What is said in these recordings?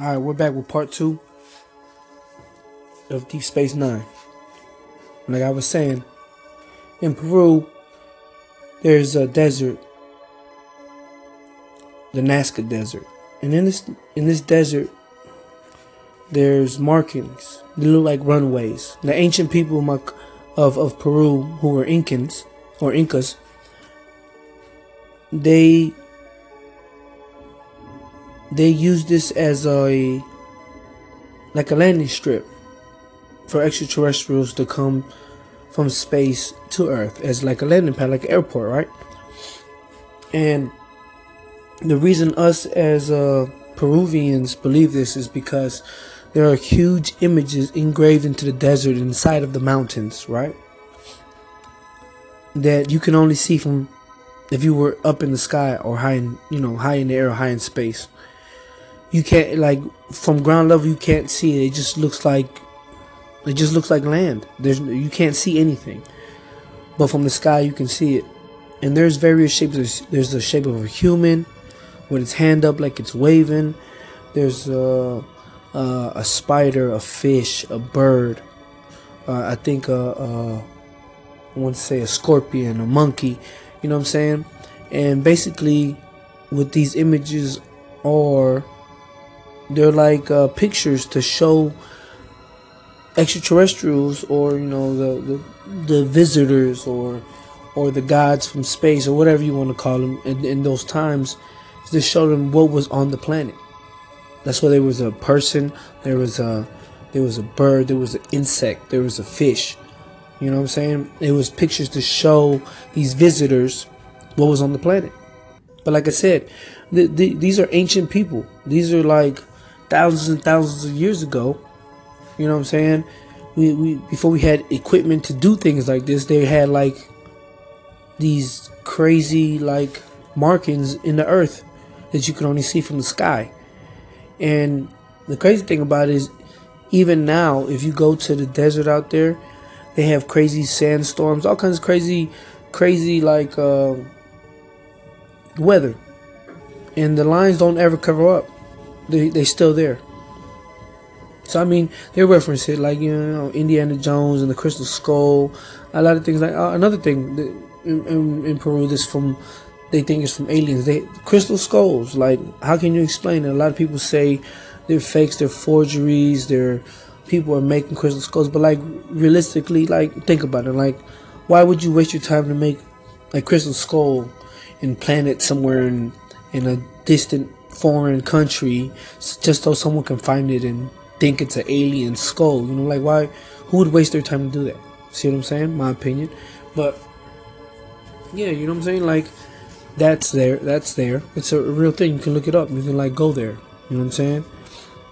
All right, we're back with part two of Deep Space Nine. Like I was saying, in Peru, there's a desert, the Nazca Desert, and in this in this desert, there's markings. They look like runways. The ancient people of of Peru, who were Incans or Incas, they they use this as a like a landing strip for extraterrestrials to come from space to Earth as like a landing pad, like an airport, right? And the reason us as uh, Peruvians believe this is because there are huge images engraved into the desert inside of the mountains, right? That you can only see from if you were up in the sky or high in, you know, high in the air high in space you can't like from ground level you can't see it. It just looks like it just looks like land. There's you can't see anything, but from the sky you can see it. And there's various shapes. There's, there's the shape of a human with its hand up like it's waving. There's a uh, a spider, a fish, a bird. Uh, I think uh, uh, I want to say a scorpion, a monkey. You know what I'm saying? And basically, with these images or they're like uh, pictures to show extraterrestrials or you know the, the the visitors or or the gods from space or whatever you want to call them in, in those times to show them what was on the planet. That's why there was a person there was a there was a bird there was an insect there was a fish. You know what i'm saying? It was pictures to show these visitors what was on the planet. But like i said the, the, these are ancient people. These are like thousands and thousands of years ago. You know what I'm saying? We, we before we had equipment to do things like this, they had like these crazy like markings in the earth that you could only see from the sky. And the crazy thing about it is even now if you go to the desert out there, they have crazy sandstorms, all kinds of crazy crazy like uh, weather. And the lines don't ever cover up they they still there. So I mean, they reference it like you know Indiana Jones and the Crystal Skull, a lot of things like uh, another thing that in, in, in, Peru. This from they think it's from aliens. They crystal skulls. Like how can you explain it? A lot of people say they're fakes, they're forgeries, they're people are making crystal skulls. But like realistically, like think about it. Like why would you waste your time to make a crystal skull and plant it somewhere in in a distant foreign country just so someone can find it and think it's an alien skull. You know, like why? Who would waste their time to do that? See what I'm saying? My opinion, but yeah, you know what I'm saying. Like that's there. That's there. It's a real thing. You can look it up. You can like go there. You know what I'm saying?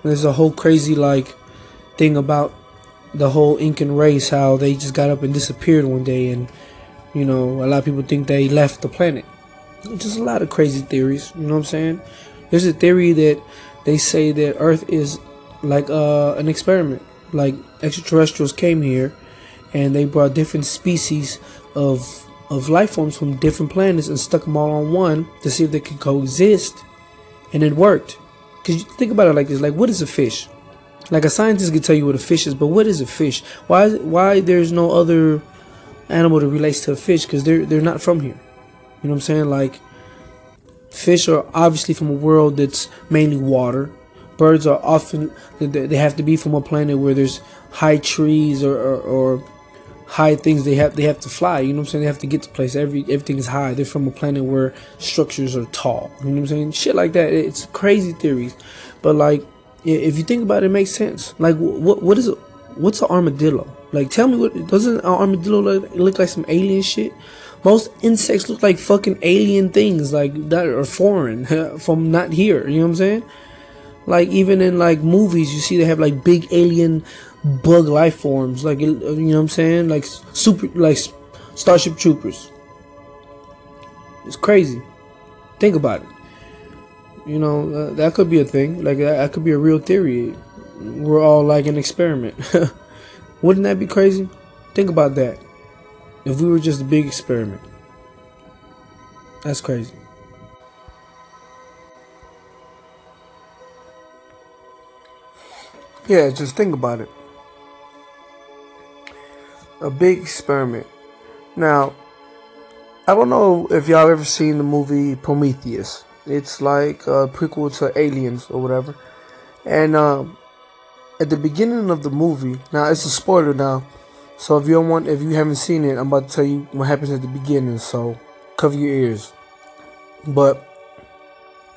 There's a whole crazy like thing about the whole Incan race, how they just got up and disappeared one day, and you know, a lot of people think they left the planet. Just a lot of crazy theories. You know what I'm saying? There's a theory that they say that Earth is like uh, an experiment. Like extraterrestrials came here, and they brought different species of of life forms from different planets and stuck them all on one to see if they could coexist, and it worked. Cause you think about it like this: like, what is a fish? Like a scientist can tell you what a fish is, but what is a fish? Why why there's no other animal that relates to a fish? Because they're they're not from here. You know what I'm saying? Like Fish are obviously from a world that's mainly water. Birds are often they have to be from a planet where there's high trees or, or, or high things they have they have to fly you know what i'm saying? They have to get to place every everything is high. They're from a planet where structures are tall you know what i'm saying? Shit like that it's crazy theories. But like if you think about it, it makes sense. Like what what is what's an armadillo? Like tell me what doesn't an armadillo look, look like some alien shit most insects look like fucking alien things, like that are foreign from not here. You know what I'm saying? Like even in like movies, you see they have like big alien bug life forms, like you know what I'm saying, like super, like Starship Troopers. It's crazy. Think about it. You know uh, that could be a thing. Like that, that could be a real theory. We're all like an experiment. Wouldn't that be crazy? Think about that. If we were just a big experiment. That's crazy. yeah, just think about it. A big experiment. Now, I don't know if y'all ever seen the movie Prometheus. It's like a prequel to Aliens or whatever. And um, at the beginning of the movie, now it's a spoiler now. So if you don't want, if you haven't seen it, I'm about to tell you what happens at the beginning. So cover your ears. But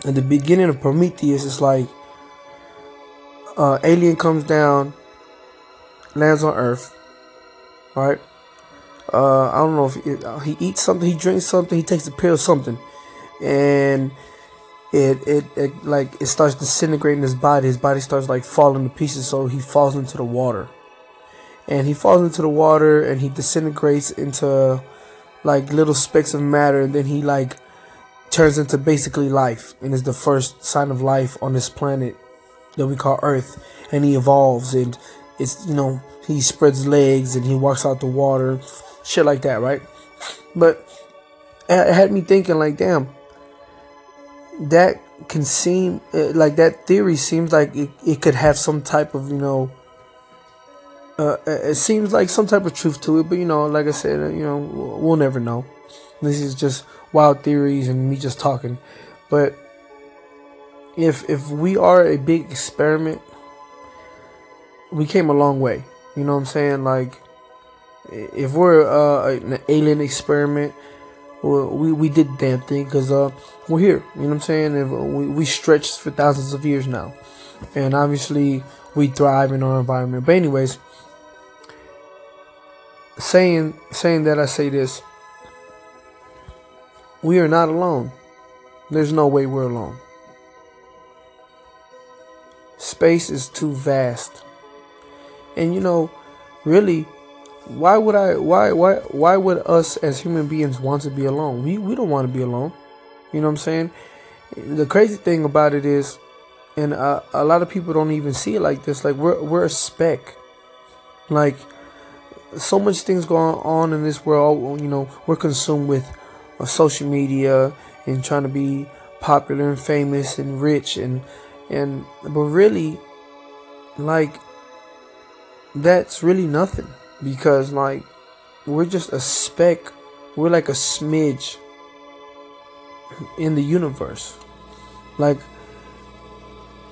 at the beginning of Prometheus, it's like uh, alien comes down, lands on Earth, right? Uh, I don't know if it, uh, he eats something, he drinks something, he takes a pill, or something, and it, it it like it starts disintegrating his body. His body starts like falling to pieces, so he falls into the water, and he falls into the water, and he disintegrates into like little specks of matter, and then he like turns into basically life, and is the first sign of life on this planet that we call Earth, and he evolves, and it's you know he spreads legs and he walks out the water, shit like that, right? But it had me thinking, like, damn, that can seem uh, like that theory seems like it, it could have some type of you know. Uh, it seems like some type of truth to it, but you know, like I said, you know, we'll never know. This is just wild theories and me just talking. But if if we are a big experiment, we came a long way. You know what I'm saying? Like, if we're uh, an alien experiment, we we did damn thing because uh, we're here. You know what I'm saying? If we we stretched for thousands of years now, and obviously we thrive in our environment. But anyways, saying saying that I say this, we are not alone. There's no way we're alone. Space is too vast. And you know, really, why would I why why why would us as human beings want to be alone? We we don't want to be alone. You know what I'm saying? The crazy thing about it is and uh, a lot of people don't even see it like this like we're we're a speck. Like so much things going on in this world, you know, we're consumed with uh, social media and trying to be popular and famous and rich and and but really like that's really nothing because like we're just a speck we're like a smidge in the universe. Like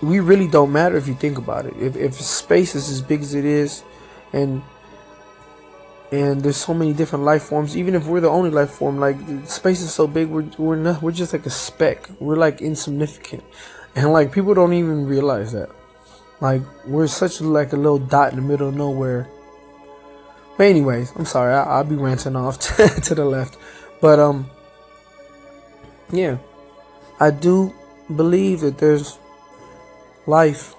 we really don't matter if you think about it. If, if space is as big as it is and and there's so many different life forms even if we're the only life form like space is so big we're we're not we're just like a speck we're like insignificant and like people don't even realize that. Like we're such like a little dot in the middle of nowhere. But anyways, I'm sorry. I, will be ranting off to the left, but um, yeah, I do believe that there's life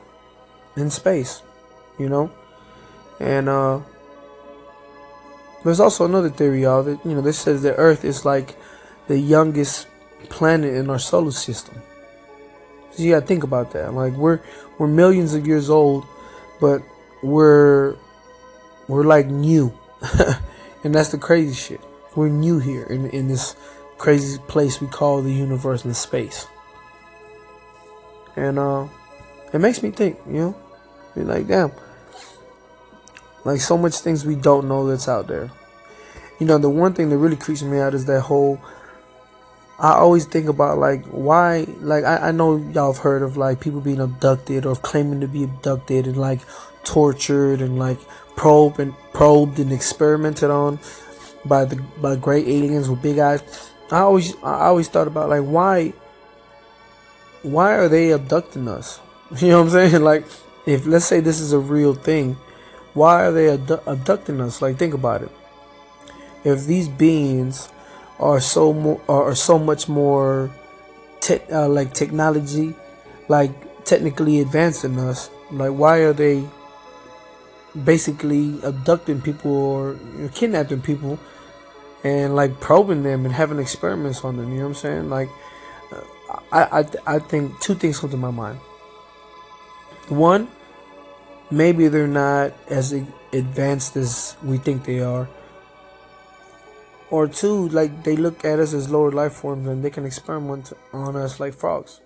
in space, you know, and uh, there's also another theory, y'all. That you know, this says that Earth is like the youngest planet in our solar system So you gotta think about that. Like we're we're millions of years old, but we're we're like new, and that's the crazy shit. We're new here in in this crazy place we call the universe and space. And uh, it makes me think, you know, be like, damn, like so much things we don't know that's out there. You know, the one thing that really creeps me out is that whole I always think about like why like I, I know y'all have heard of like people being abducted or claiming to be abducted and like tortured and like probed and probed and experimented on by the by great aliens with big eyes. I always I always thought about like why why are they abducting us? You know what I'm saying? Like if let's say this is a real thing, why are they abdu- abducting us? Like think about it. If these beings are so are so much more te- uh, like technology like technically advanced than us like why are they basically abducting people or kidnapping people and like probing them and having experiments on them you know what i'm saying like i i, I think two things come to my mind one maybe they're not as advanced as we think they are or two, like they look at us as lower life forms and they can experiment on us like frogs.